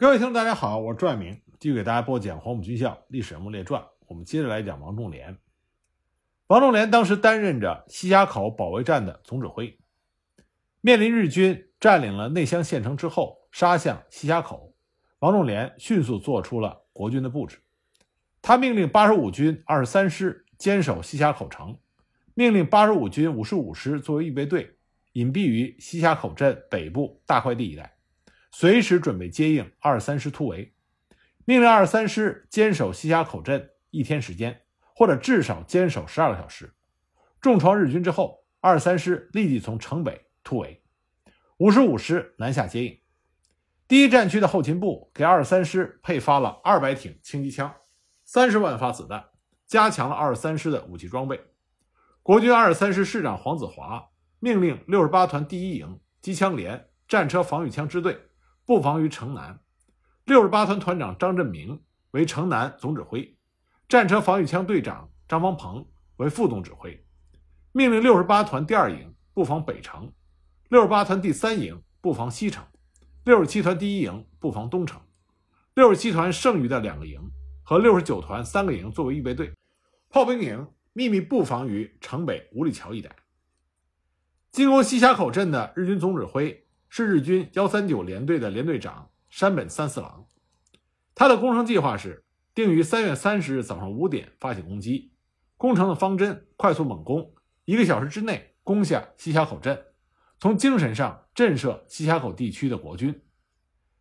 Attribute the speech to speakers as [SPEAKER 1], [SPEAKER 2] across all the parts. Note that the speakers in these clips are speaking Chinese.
[SPEAKER 1] 各位听众，大家好，我是朱爱明，继续给大家播讲《黄埔军校历史人物列传》。我们接着来讲王仲廉。王仲廉当时担任着西峡口保卫战的总指挥，面临日军占领了内乡县城之后，杀向西峡口，王仲廉迅速做出了国军的布置。他命令八十五军二十三师坚守西峡口城，命令八十五军五十五师作为预备队，隐蔽于西峡口镇北部大块地一带。随时准备接应二三师突围，命令二三师坚守西峡口镇一天时间，或者至少坚守十二个小时。重创日军之后，二三师立即从城北突围，五十五师南下接应。第一战区的后勤部给二三师配发了二百挺轻机枪、三十万发子弹，加强了二三师的武器装备。国军二三师师长黄子华命令六十八团第一营机枪连战车防御枪支队。布防于城南，六十八团团长张振明为城南总指挥，战车防御枪队长张方鹏为副总指挥，命令六十八团第二营布防北城，六十八团第三营布防西城，六十七团第一营布防东城，六十七团剩余的两个营和六十九团三个营作为预备队，炮兵营秘密布防于城北五里桥一带。进攻西峡口镇的日军总指挥。是日军幺三九联队的联队长山本三四郎，他的攻城计划是定于三月三十日早上五点发起攻击，攻城的方针快速猛攻，一个小时之内攻下西峡口镇，从精神上震慑西峡口地区的国军。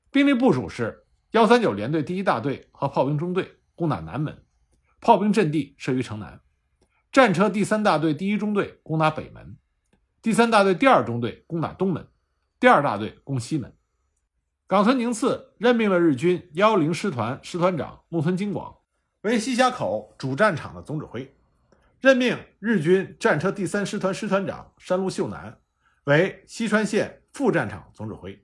[SPEAKER 1] 兵力部署是幺三九联队第一大队和炮兵中队攻打南门，炮兵阵地设于城南；战车第三大队第一中队攻打北门，第三大队第二中队攻打东门。第二大队攻西门，冈村宁次任命了日军幺零师团师团长木村金广为西峡口主战场的总指挥，任命日军战车第三师团师团长山路秀男为西川县副战场总指挥。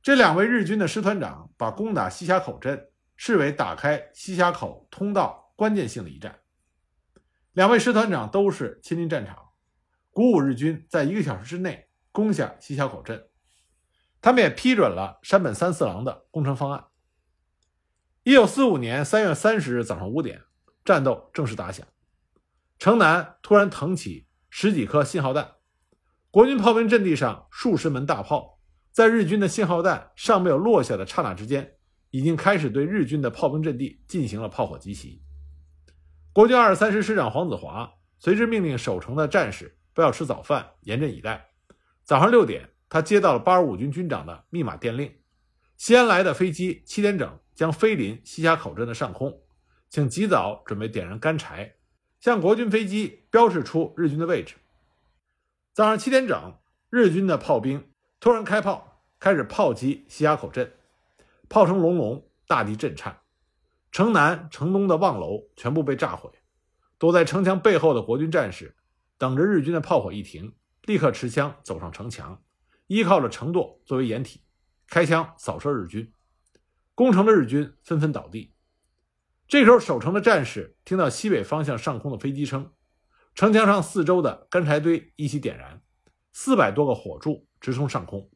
[SPEAKER 1] 这两位日军的师团长把攻打西峡口镇视为打开西峡口通道关键性的一战。两位师团长都是亲临战场，鼓舞日军在一个小时之内。攻下西峡口镇，他们也批准了山本三四郎的攻城方案。一九四五年三月三十日早上五点，战斗正式打响。城南突然腾起十几颗信号弹，国军炮兵阵地上数十门大炮，在日军的信号弹尚没有落下的刹那之间，已经开始对日军的炮兵阵地进行了炮火集袭。国军二十三师师长黄子华随之命令守城的战士不要吃早饭，严阵以待。早上六点，他接到了八十五军军长的密码电令：西安来的飞机七点整将飞临西峡口镇的上空，请及早准备点燃干柴，向国军飞机标示出日军的位置。早上七点整，日军的炮兵突然开炮，开始炮击西峡口镇，炮声隆隆，大地震颤，城南、城东的望楼全部被炸毁。躲在城墙背后的国军战士等着日军的炮火一停。立刻持枪走上城墙，依靠着城垛作为掩体，开枪扫射日军。攻城的日军纷纷倒地。这时候，守城的战士听到西北方向上空的飞机声，城墙上四周的干柴堆一起点燃，四百多个火柱直冲上空。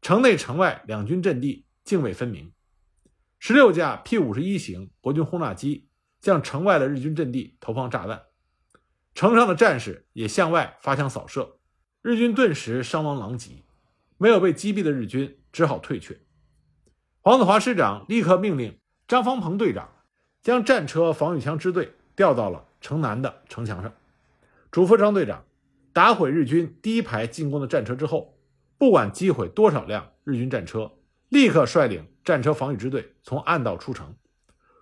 [SPEAKER 1] 城内城外两军阵地泾渭分明。十六架 P 五十一型国军轰炸机向城外的日军阵地投放炸弹，城上的战士也向外发枪扫射。日军顿时伤亡狼藉，没有被击毙的日军只好退却。黄子华师长立刻命令张方鹏队长将战车防御枪支队调到了城南的城墙上，嘱咐张队长打毁日军第一排进攻的战车之后，不管击毁多少辆日军战车，立刻率领战车防御支队从暗道出城。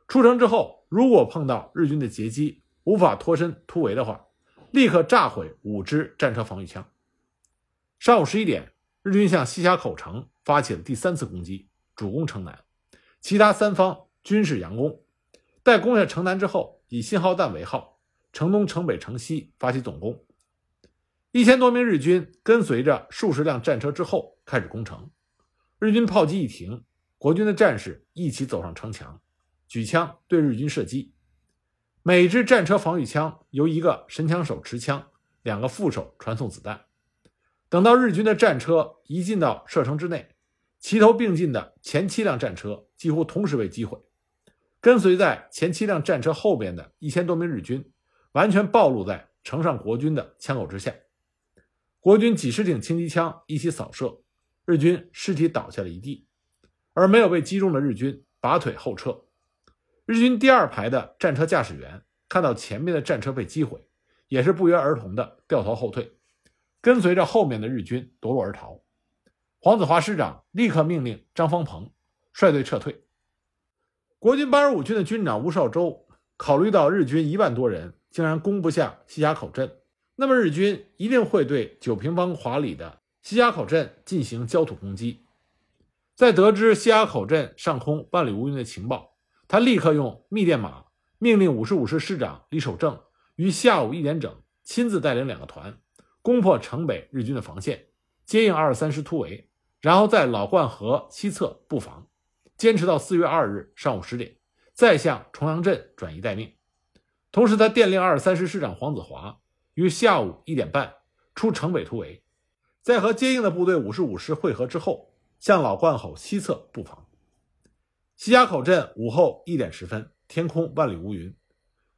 [SPEAKER 1] 出城之后，如果碰到日军的截击，无法脱身突围的话，立刻炸毁五支战车防御枪。上午十一点，日军向西峡口城发起了第三次攻击，主攻城南，其他三方均是佯攻。待攻下城南之后，以信号弹为号，城东、城北、城西发起总攻。一千多名日军跟随着数十辆战车之后开始攻城。日军炮击一停，国军的战士一起走上城墙，举枪对日军射击。每支战车防御枪由一个神枪手持枪，两个副手传送子弹。等到日军的战车一进到射程之内，齐头并进的前七辆战车几乎同时被击毁，跟随在前七辆战车后边的一千多名日军，完全暴露在城上国军的枪口之下。国军几十挺轻机枪一起扫射，日军尸体倒下了一地，而没有被击中的日军拔腿后撤。日军第二排的战车驾驶员看到前面的战车被击毁，也是不约而同的掉头后退，跟随着后面的日军夺路而逃。黄子华师长立刻命令张方鹏率队撤退。国军八十五军的军长吴绍周考虑到日军一万多人竟然攻不下西峡口镇，那么日军一定会对九平方华里的西峡口镇进行焦土攻击。在得知西峡口镇上空万里无云的情报，他立刻用密电码命令五十五师师长李守正于下午一点整亲自带领两个团攻破城北日军的防线，接应二十三师突围。然后在老灌河西侧布防，坚持到四月二日上午十点，再向重阳镇转移待命。同时，他电令二十三师师长黄子华于下午一点半出城北突围，在和接应的部队五十五师会合之后，向老灌口西侧布防。西峡口镇午后一点十分，天空万里无云。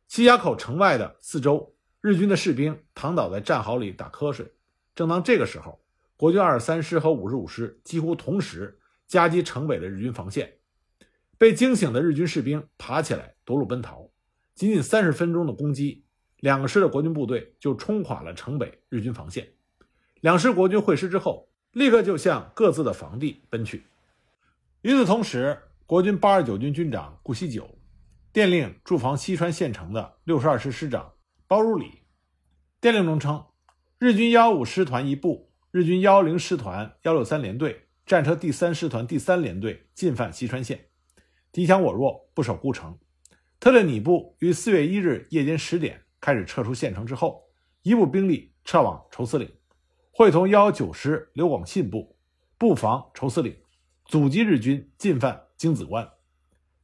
[SPEAKER 1] 西峡口城外的四周，日军的士兵躺倒在战壕里打瞌睡。正当这个时候。国军二十三师和五十五师几乎同时夹击城北的日军防线，被惊醒的日军士兵爬起来夺路奔逃。仅仅三十分钟的攻击，两个师的国军部队就冲垮了城北日军防线。两师国军会师之后，立刻就向各自的防地奔去。与此同时，国军八十九军军长顾锡久电令驻防西川县城的六十二师师长包如礼，电令中称，日军幺五师团一部。日军幺零师团幺六三联队战车第三师团第三联队进犯西川县，敌强我弱，不守孤城。特列拟部于四月一日夜间十点开始撤出县城之后，一部兵力撤往仇司岭，会同幺九师刘广信部布防仇司岭，阻击日军进犯京子关。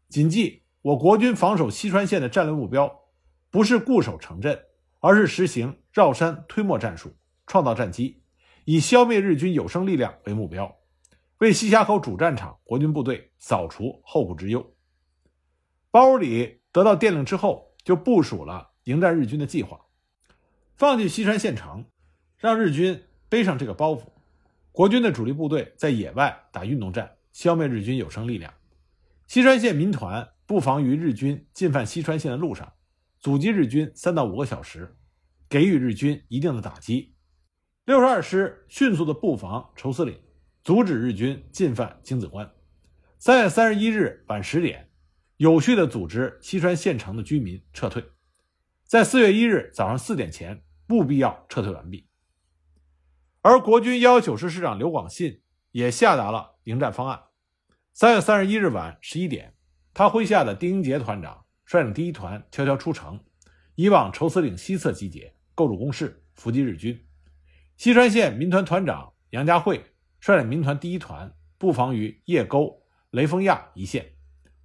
[SPEAKER 1] 谨记，我国军防守西川县的战略目标，不是固守城镇，而是实行绕山推磨战术，创造战机。以消灭日军有生力量为目标，为西峡口主战场国军部队扫除后顾之忧。包里得到电令之后，就部署了迎战日军的计划，放弃西川县城，让日军背上这个包袱。国军的主力部队在野外打运动战，消灭日军有生力量。西川县民团布防于日军进犯西川县的路上，阻击日军三到五个小时，给予日军一定的打击。六十二师迅速的布防仇司岭，阻止日军进犯京子关。三月三十一日晚十点，有序的组织西川县城的居民撤退，在四月一日早上四点前务必要撤退完毕。而国军幺九师师长刘广信也下达了迎战方案。三月三十一日晚十一点，他麾下的丁英杰团长率领第一团悄悄出城，以往仇司岭西侧集结，构筑工事，伏击日军。西川县民团团长杨家会率领民团第一团布防于叶沟、雷锋亚一线，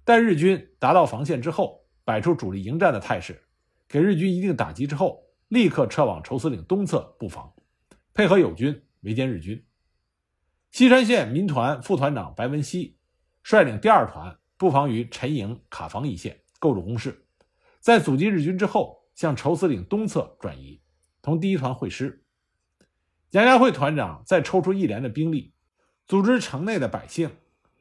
[SPEAKER 1] 待日军达到防线之后，摆出主力迎战的态势，给日军一定打击之后，立刻撤往仇司岭东侧布防，配合友军围歼日军。西川县民团副团长白文熙率领第二团布防于陈营、卡房一线，构筑工事，在阻击日军之后，向仇司岭东侧转移，同第一团会师。杨家会团长再抽出一连的兵力，组织城内的百姓，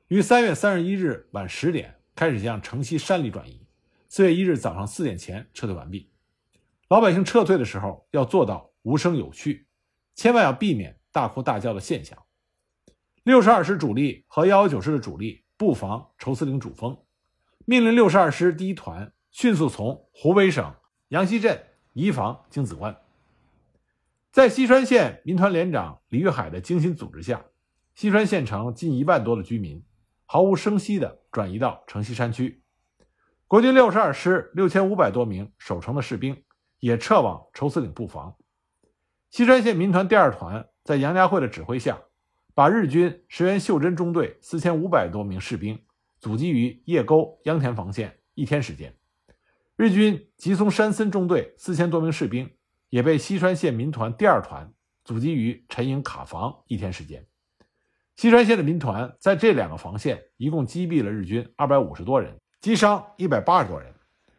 [SPEAKER 1] 于三月三十一日晚十点开始向城西山里转移。四月一日早上四点前撤退完毕。老百姓撤退的时候要做到无声有序，千万要避免大哭大叫的现象。六十二师主力和幺幺九师的主力布防仇司岭主峰，命令六十二师第一团迅速从湖北省阳西镇移防京子关。在西川县民团连长李玉海的精心组织下，西川县城近一万多的居民毫无声息地转移到城西山区。国军六十二师六千五百多名守城的士兵也撤往仇司岭布防。西川县民团第二团在杨家会的指挥下，把日军石原秀珍中队四千五百多名士兵阻击于叶沟、秧田防线一天时间。日军吉松山森中队四千多名士兵。也被西川县民团第二团阻击于陈营卡房一天时间。西川县的民团在这两个防线一共击毙了日军二百五十多人，击伤一百八十多人，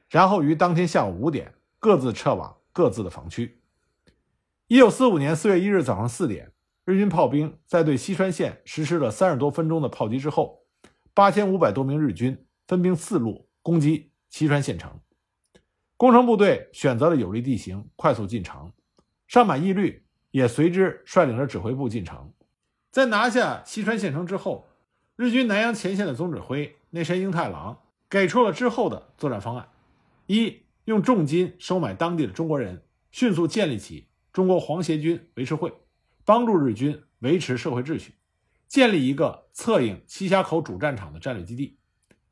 [SPEAKER 1] 然后于当天下午五点各自撤往各自的防区。一九四五年四月一日早上四点，日军炮兵在对西川县实施了三十多分钟的炮击之后，八千五百多名日军分兵四路攻击西川县城。攻城部队选择了有利地形，快速进城。上满义律也随之率领着指挥部进城。在拿下西川县城之后，日军南阳前线的总指挥内山英太郎给出了之后的作战方案：一、用重金收买当地的中国人，迅速建立起中国皇协军维持会，帮助日军维持社会秩序，建立一个策应西峡口主战场的战略基地；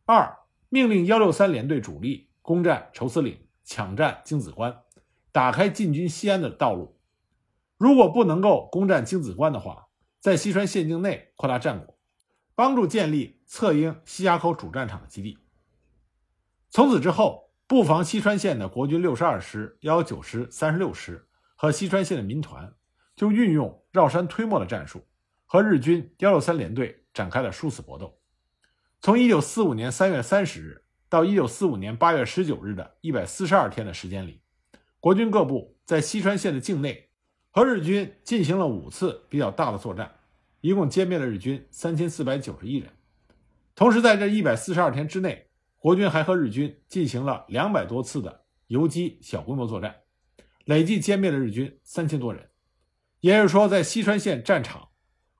[SPEAKER 1] 二、命令幺六三联队主力攻占绸丝岭，抢占京子关，打开进军西安的道路。如果不能够攻占京子关的话，在西川县境内扩大战果，帮助建立策应西峡口主战场的基地。从此之后，布防西川县的国军六十二师、幺九师、三十六师和西川县的民团，就运用绕山推磨的战术，和日军幺六三联队展开了殊死搏斗。从一九四五年三月三十日到一九四五年八月十九日的一百四十二天的时间里，国军各部在西川县的境内和日军进行了五次比较大的作战，一共歼灭了日军三千四百九十一人。同时，在这一百四十二天之内，国军还和日军进行了两百多次的游击小规模作战，累计歼灭了日军三千多人。也就是说，在西川县战场，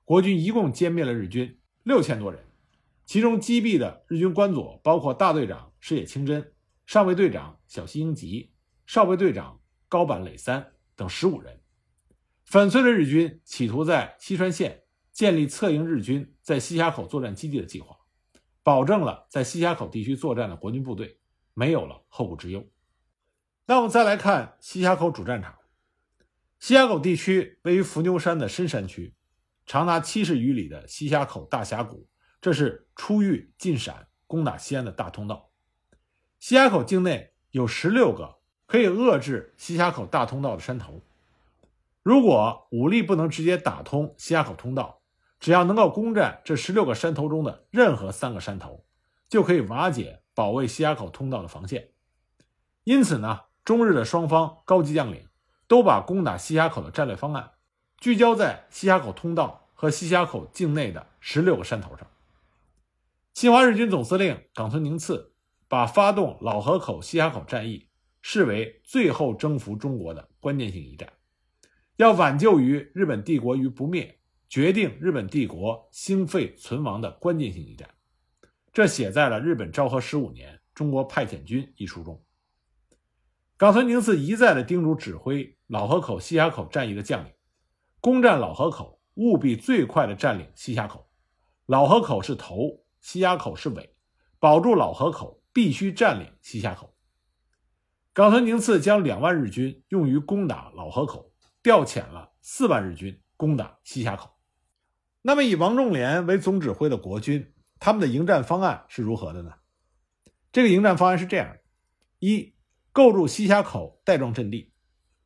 [SPEAKER 1] 国军一共歼灭了日军六千多人，其中击毙的日军官佐包括大队长矢野清真、上尉队长小西英吉、少尉队长高坂垒三等十五人，粉碎了日军企图在西川县建立策应日军在西峡口作战基地的计划。保证了在西峡口地区作战的国军部队没有了后顾之忧。那我们再来看西峡口主战场。西峡口地区位于伏牛山的深山区，长达七十余里的西峡口大峡谷，这是出豫进陕、攻打西安的大通道。西峡口境内有十六个可以遏制西峡口大通道的山头。如果武力不能直接打通西峡口通道，只要能够攻占这十六个山头中的任何三个山头，就可以瓦解保卫西峡口通道的防线。因此呢，中日的双方高级将领都把攻打西峡口的战略方案聚焦在西峡口通道和西峡口境内的十六个山头上。侵华日军总司令冈村宁次把发动老河口西峡口战役视为最后征服中国的关键性一战，要挽救于日本帝国于不灭。决定日本帝国兴废存亡的关键性一战，这写在了《日本昭和十五年中国派遣军》一书中。冈村宁次一再的叮嘱指挥老河口、西峡口战役的将领，攻占老河口务必最快的占领西峡口。老河口是头，西峡口是尾，保住老河口必须占领西峡口。冈村宁次将两万日军用于攻打老河口，调遣了四万日军攻打西峡口。那么，以王仲廉为总指挥的国军，他们的迎战方案是如何的呢？这个迎战方案是这样的：一、构筑西峡口带状阵地，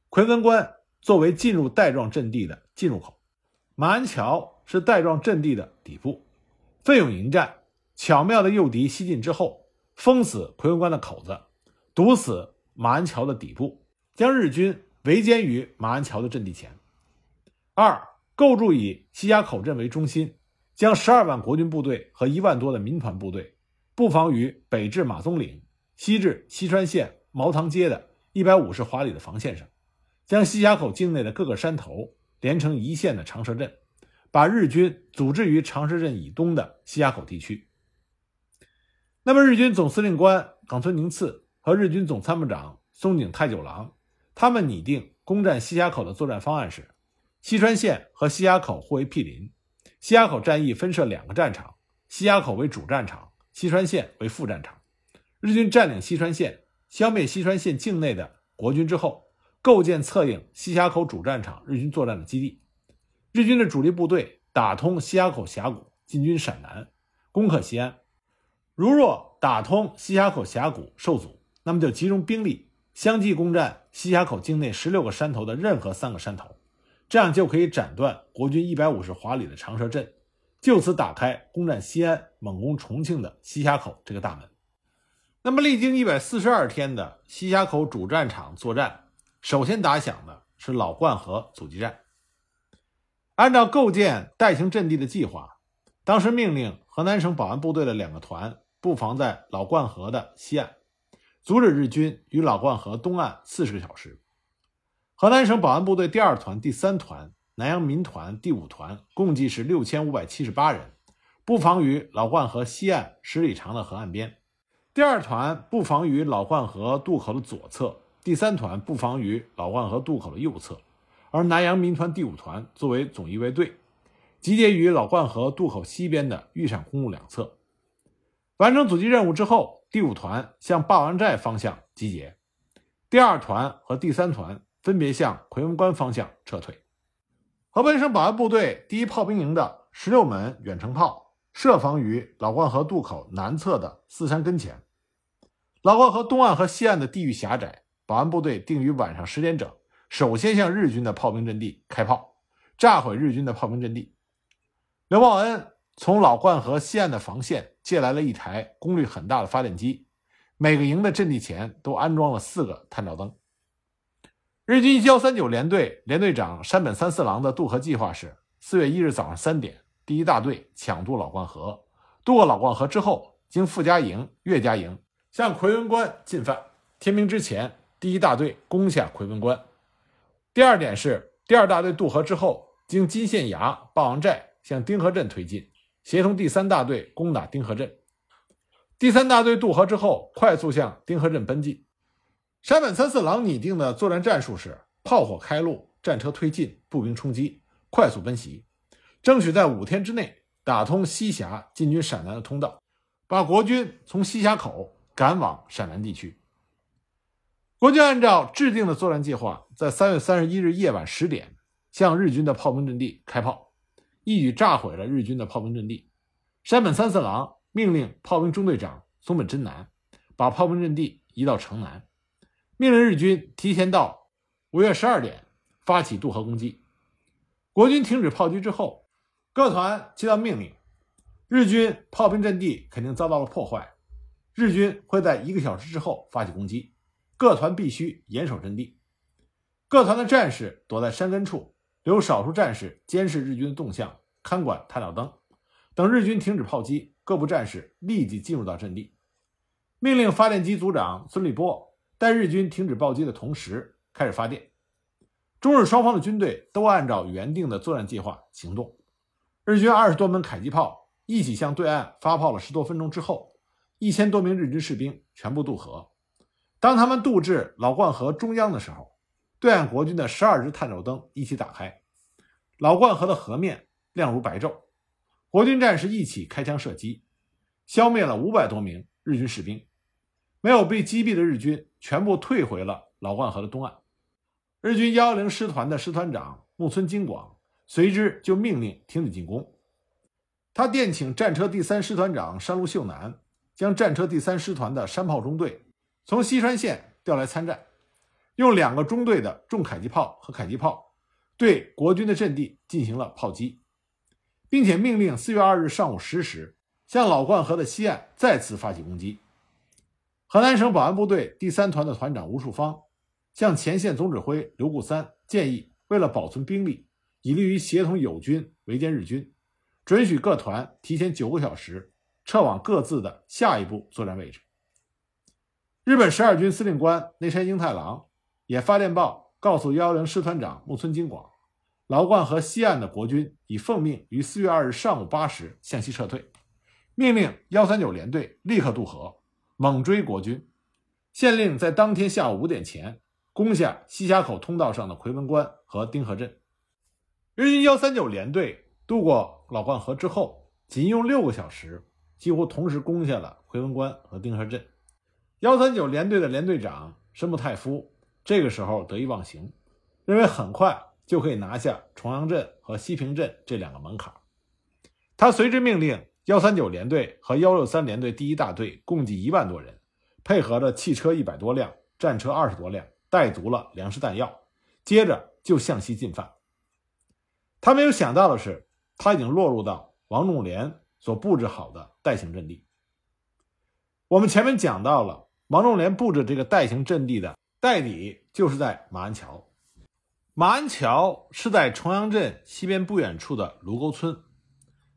[SPEAKER 1] 奎文关作为进入带状阵地的进入口，马鞍桥是带状阵地的底部，奋勇迎战，巧妙的诱敌西进之后，封死奎文关的口子，堵死马鞍桥的底部，将日军围歼于马鞍桥的阵地前。二。构筑以西峡口镇为中心，将十二万国军部队和一万多的民团部队布防于北至马鬃岭、西至西川县毛塘街的一百五十华里的防线上，将西峡口境内的各个山头连成一线的长蛇阵，把日军组织于长蛇阵以东的西峡口地区。那么，日军总司令官冈村宁次和日军总参谋长松井太久郎，他们拟定攻占西峡口的作战方案是。西川县和西峡口互为毗邻，西峡口战役分设两个战场，西峡口为主战场，西川县为副战场。日军占领西川县，消灭西川县境内的国军之后，构建策应西峡口主战场日军作战的基地。日军的主力部队打通西峡口峡谷，进军陕南，攻克西安。如若打通西峡口峡谷受阻，那么就集中兵力相继攻占西峡口境内十六个山头的任何三个山头。这样就可以斩断国军一百五十华里的长蛇阵，就此打开攻占西安、猛攻重庆的西峡口这个大门。那么，历经一百四十二天的西峡口主战场作战，首先打响的是老灌河阻击战。按照构建代行阵地的计划，当时命令河南省保安部队的两个团布防在老灌河的西岸，阻止日军于老灌河东岸四十个小时。河南省保安部队第二团、第三团、南阳民团第五团共计是六千五百七十八人，布防于老灌河西岸十里长的河岸边。第二团布防于老灌河渡口的左侧，第三团布防于老灌河渡口的右侧，而南阳民团第五团作为总预备队，集结于老灌河渡口西边的豫陕公路两侧。完成阻击任务之后，第五团向霸王寨方向集结，第二团和第三团分别向奎文关方向撤退。河北省保安部队第一炮兵营的十六门远程炮。设防于老灌河渡口南侧的四山跟前。老灌河东岸和西岸的地域狭窄，保安部队定于晚上十点整，首先向日军的炮兵阵地开炮，炸毁日军的炮兵阵地。刘茂恩从老灌河西岸的防线借来了一台功率很大的发电机，每个营的阵地前都安装了四个探照灯。日军幺三九联队联队长山本三四郎的渡河计划是：四月一日早上三点。第一大队抢渡老灌河，渡过老灌河之后，经傅家营、岳家营向奎文关进犯。天明之前，第一大队攻下奎文关。第二点是，第二大队渡河之后，经金县崖、霸王寨向丁河镇推进，协同第三大队攻打丁河镇。第三大队渡河之后，快速向丁河镇奔进。山本三四郎拟定的作战战术是：炮火开路，战车推进，步兵冲击，快速奔袭。争取在五天之内打通西峡进军陕南的通道，把国军从西峡口赶往陕南地区。国军按照制定的作战计划，在三月三十一日夜晚十点向日军的炮兵阵地开炮，一举炸毁了日军的炮兵阵地。山本三四郎命令炮兵中队长松本真南把炮兵阵地移到城南，命令日军提前到五月十二点发起渡河攻击。国军停止炮击之后。各团接到命令，日军炮兵阵地肯定遭到了破坏，日军会在一个小时之后发起攻击，各团必须严守阵地。各团的战士躲在山根处，留少数战士监视日军的动向，看管探照灯。等日军停止炮击，各部战士立即进入到阵地。命令发电机组长孙立波，在日军停止炮击的同时开始发电。中日双方的军队都按照原定的作战计划行动。日军二十多门迫击炮一起向对岸发炮了十多分钟之后，一千多名日军士兵全部渡河。当他们渡至老灌河中央的时候，对岸国军的十二支探照灯一起打开，老灌河的河面亮如白昼。国军战士一起开枪射击，消灭了五百多名日军士兵。没有被击毙的日军全部退回了老灌河的东岸。日军幺幺零师团的师团长木村金广。随之就命令停止进攻。他电请战车第三师团长山路秀男将战车第三师团的山炮中队从西川县调来参战，用两个中队的重迫击炮和迫击炮对国军的阵地进行了炮击，并且命令四月二日上午十时向老灌河的西岸再次发起攻击。河南省保安部队第三团的团长吴树芳向前线总指挥刘固三建议，为了保存兵力。以利于协同友军围歼日军，准许各团提前九个小时撤往各自的下一步作战位置。日本十二军司令官内山英太郎也发电报告诉幺幺零师团长木村金广，老灌河西岸的国军已奉命于四月二日上午八时向西撤退，命令幺三九联队立刻渡河，猛追国军，县令在当天下午五点前攻下西峡口通道上的奎文关和丁河镇。日军幺三九联队渡过老灌河之后，仅用六个小时，几乎同时攻下了奎文关和丁河镇。幺三九联队的联队长申木泰夫这个时候得意忘形，认为很快就可以拿下重阳镇和西平镇这两个门槛。他随之命令幺三九联队和幺六三联队第一大队共计一万多人，配合着汽车一百多辆、战车二十多辆，带足了粮食弹药，接着就向西进犯。他没有想到的是，他已经落入到王仲廉所布置好的代行阵地。我们前面讲到了，王仲廉布置这个袋形阵地的袋底就是在马鞍桥。马鞍桥是在重阳镇西边不远处的卢沟村，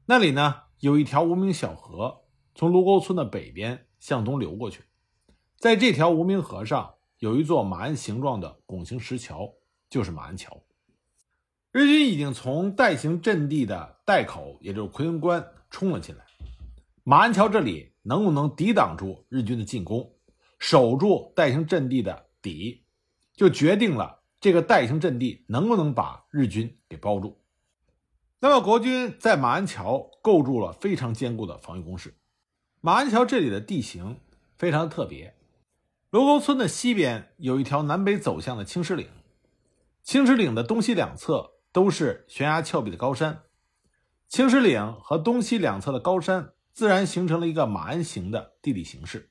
[SPEAKER 1] 那里呢有一条无名小河，从卢沟村的北边向东流过去。在这条无名河上有一座马鞍形状的拱形石桥，就是马鞍桥。日军已经从袋形阵地的袋口，也就是奎文关冲了进来。马鞍桥这里能不能抵挡住日军的进攻，守住袋形阵地的底，就决定了这个袋形阵地能不能把日军给包住。那么，国军在马鞍桥构筑了非常坚固的防御工事。马鞍桥这里的地形非常特别，卢沟村的西边有一条南北走向的青石岭，青石岭的东西两侧。都是悬崖峭壁的高山，青石岭和东西两侧的高山自然形成了一个马鞍形的地理形势。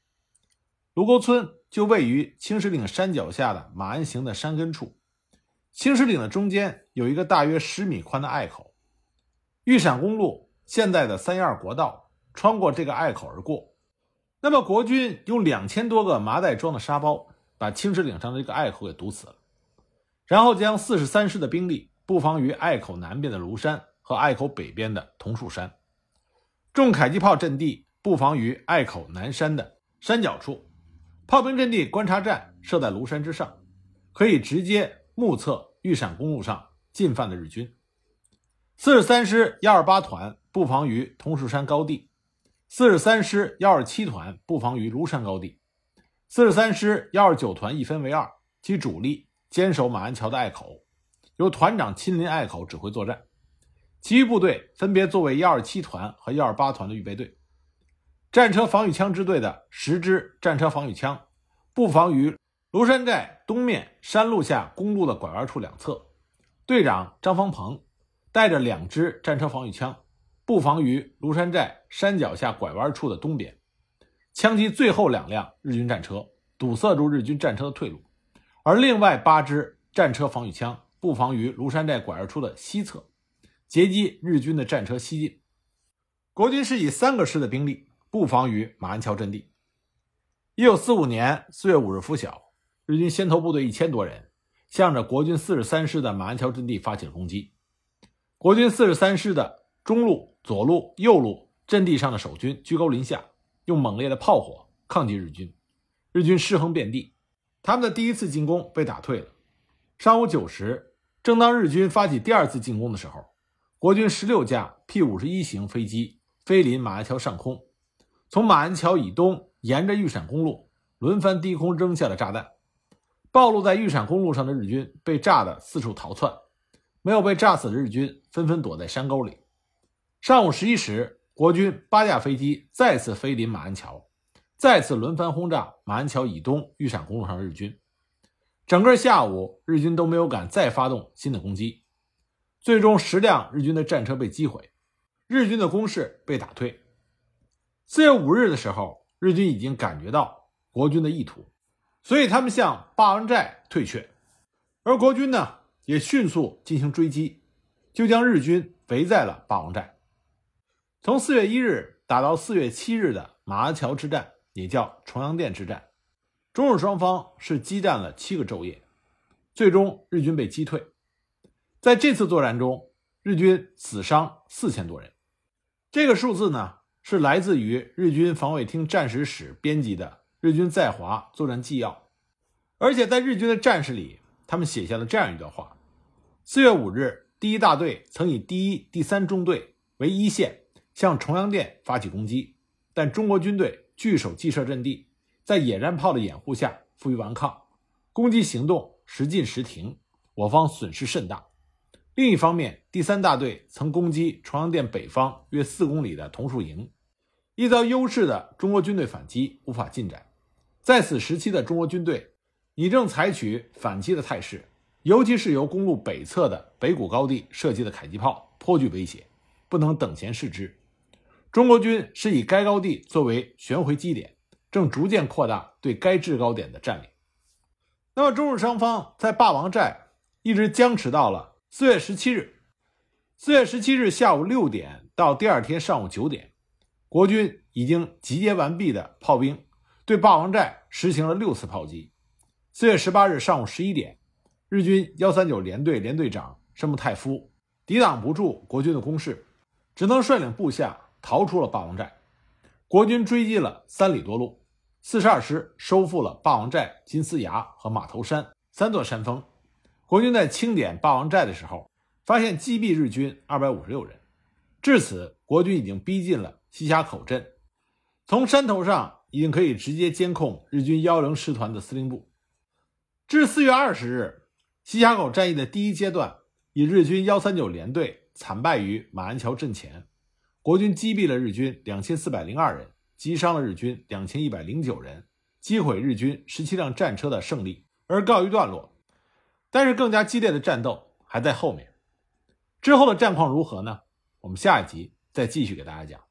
[SPEAKER 1] 卢沟村就位于青石岭山脚下的马鞍形的山根处，青石岭的中间有一个大约十米宽的隘口，玉陕公路现在的三一二国道穿过这个隘口而过。那么国军用两千多个麻袋装的沙包把青石岭上的这个隘口给堵死了，然后将四十三师的兵力。布防于隘口南边的庐山和隘口北边的桐树山，重迫击炮阵地布防于隘口南山的山脚处，炮兵阵地观察站设在庐山之上，可以直接目测玉陕公路上进犯的日军。四十三师幺二八团布防于桐树山高地，四十三师幺二七团布防于庐山高地，四十三师幺二九团一分为二，其主力坚守马鞍桥的隘口。由团长亲临隘口指挥作战，其余部队分别作为幺二七团和幺二八团的预备队。战车防御枪支队的十支战车防御枪布防于庐山寨东面山路下公路的拐弯处两侧。队长张方鹏带着两支战车防御枪布防于庐山寨山脚下拐弯处的东边，枪击最后两辆日军战车，堵塞住日军战车的退路。而另外八支战车防御枪。布防于庐山寨拐弯处的西侧，截击日军的战车西进。国军是以三个师的兵力布防于马鞍桥阵地。一九四五年四月五日拂晓，日军先头部队一千多人向着国军四十三师的马鞍桥阵地发起了攻击。国军四十三师的中路、左路、右路阵地上的守军居高临下，用猛烈的炮火抗击日军。日军尸横遍地，他们的第一次进攻被打退了。上午九时。正当日军发起第二次进攻的时候，国军十六架 P 五十一型飞机飞临马鞍桥上空，从马鞍桥以东沿着玉陕公路轮番低空扔下了炸弹。暴露在玉陕公路上的日军被炸得四处逃窜，没有被炸死的日军纷纷躲在山沟里。上午十一时，国军八架飞机再次飞临马鞍桥，再次轮番轰炸马鞍桥以东玉陕公路上的日军。整个下午，日军都没有敢再发动新的攻击，最终十辆日军的战车被击毁，日军的攻势被打退。四月五日的时候，日军已经感觉到国军的意图，所以他们向霸王寨退却，而国军呢也迅速进行追击，就将日军围在了霸王寨。从四月一日打到四月七日的马鞍桥之战，也叫重阳店之战。中日双方是激战了七个昼夜，最终日军被击退。在这次作战中，日军死伤四千多人。这个数字呢，是来自于日军防卫厅战史室编辑的《日军在华作战纪要》，而且在日军的战士里，他们写下了这样一段话：四月五日，第一大队曾以第一、第三中队为一线，向重阳店发起攻击，但中国军队据守既设阵地。在野战炮的掩护下，负隅顽抗，攻击行动时进时停，我方损失甚大。另一方面，第三大队曾攻击重阳店北方约四公里的桐树营，一遭优势的中国军队反击，无法进展。在此时期的中国军队已正采取反击的态势，尤其是由公路北侧的北谷高地射击的迫击炮，颇具威胁，不能等闲视之。中国军是以该高地作为旋回基点。正逐渐扩大对该制高点的占领。那么，中日双方在霸王寨一直僵持到了四月十七日。四月十七日下午六点到第二天上午九点，国军已经集结完毕的炮兵对霸王寨实行了六次炮击。四月十八日上午十一点，日军幺三九联队联队长申木泰夫抵挡不住国军的攻势，只能率领部下逃出了霸王寨。国军追击了三里多路，四十二师收复了霸王寨、金丝崖和马头山三座山峰。国军在清点霸王寨的时候，发现击毙日军二百五十六人。至此，国军已经逼近了西峡口镇，从山头上已经可以直接监控日军幺零师团的司令部。至四月二十日，西峡口战役的第一阶段，以日军幺三九联队惨败于马鞍桥阵前，国军击毙了日军两千四百零二人，击伤了日军两千一百零九人，击毁日军十七辆战车的胜利而告一段落。但是，更加激烈的战斗还在后面。之后的战况如何呢？我们下一集再继续给大家讲。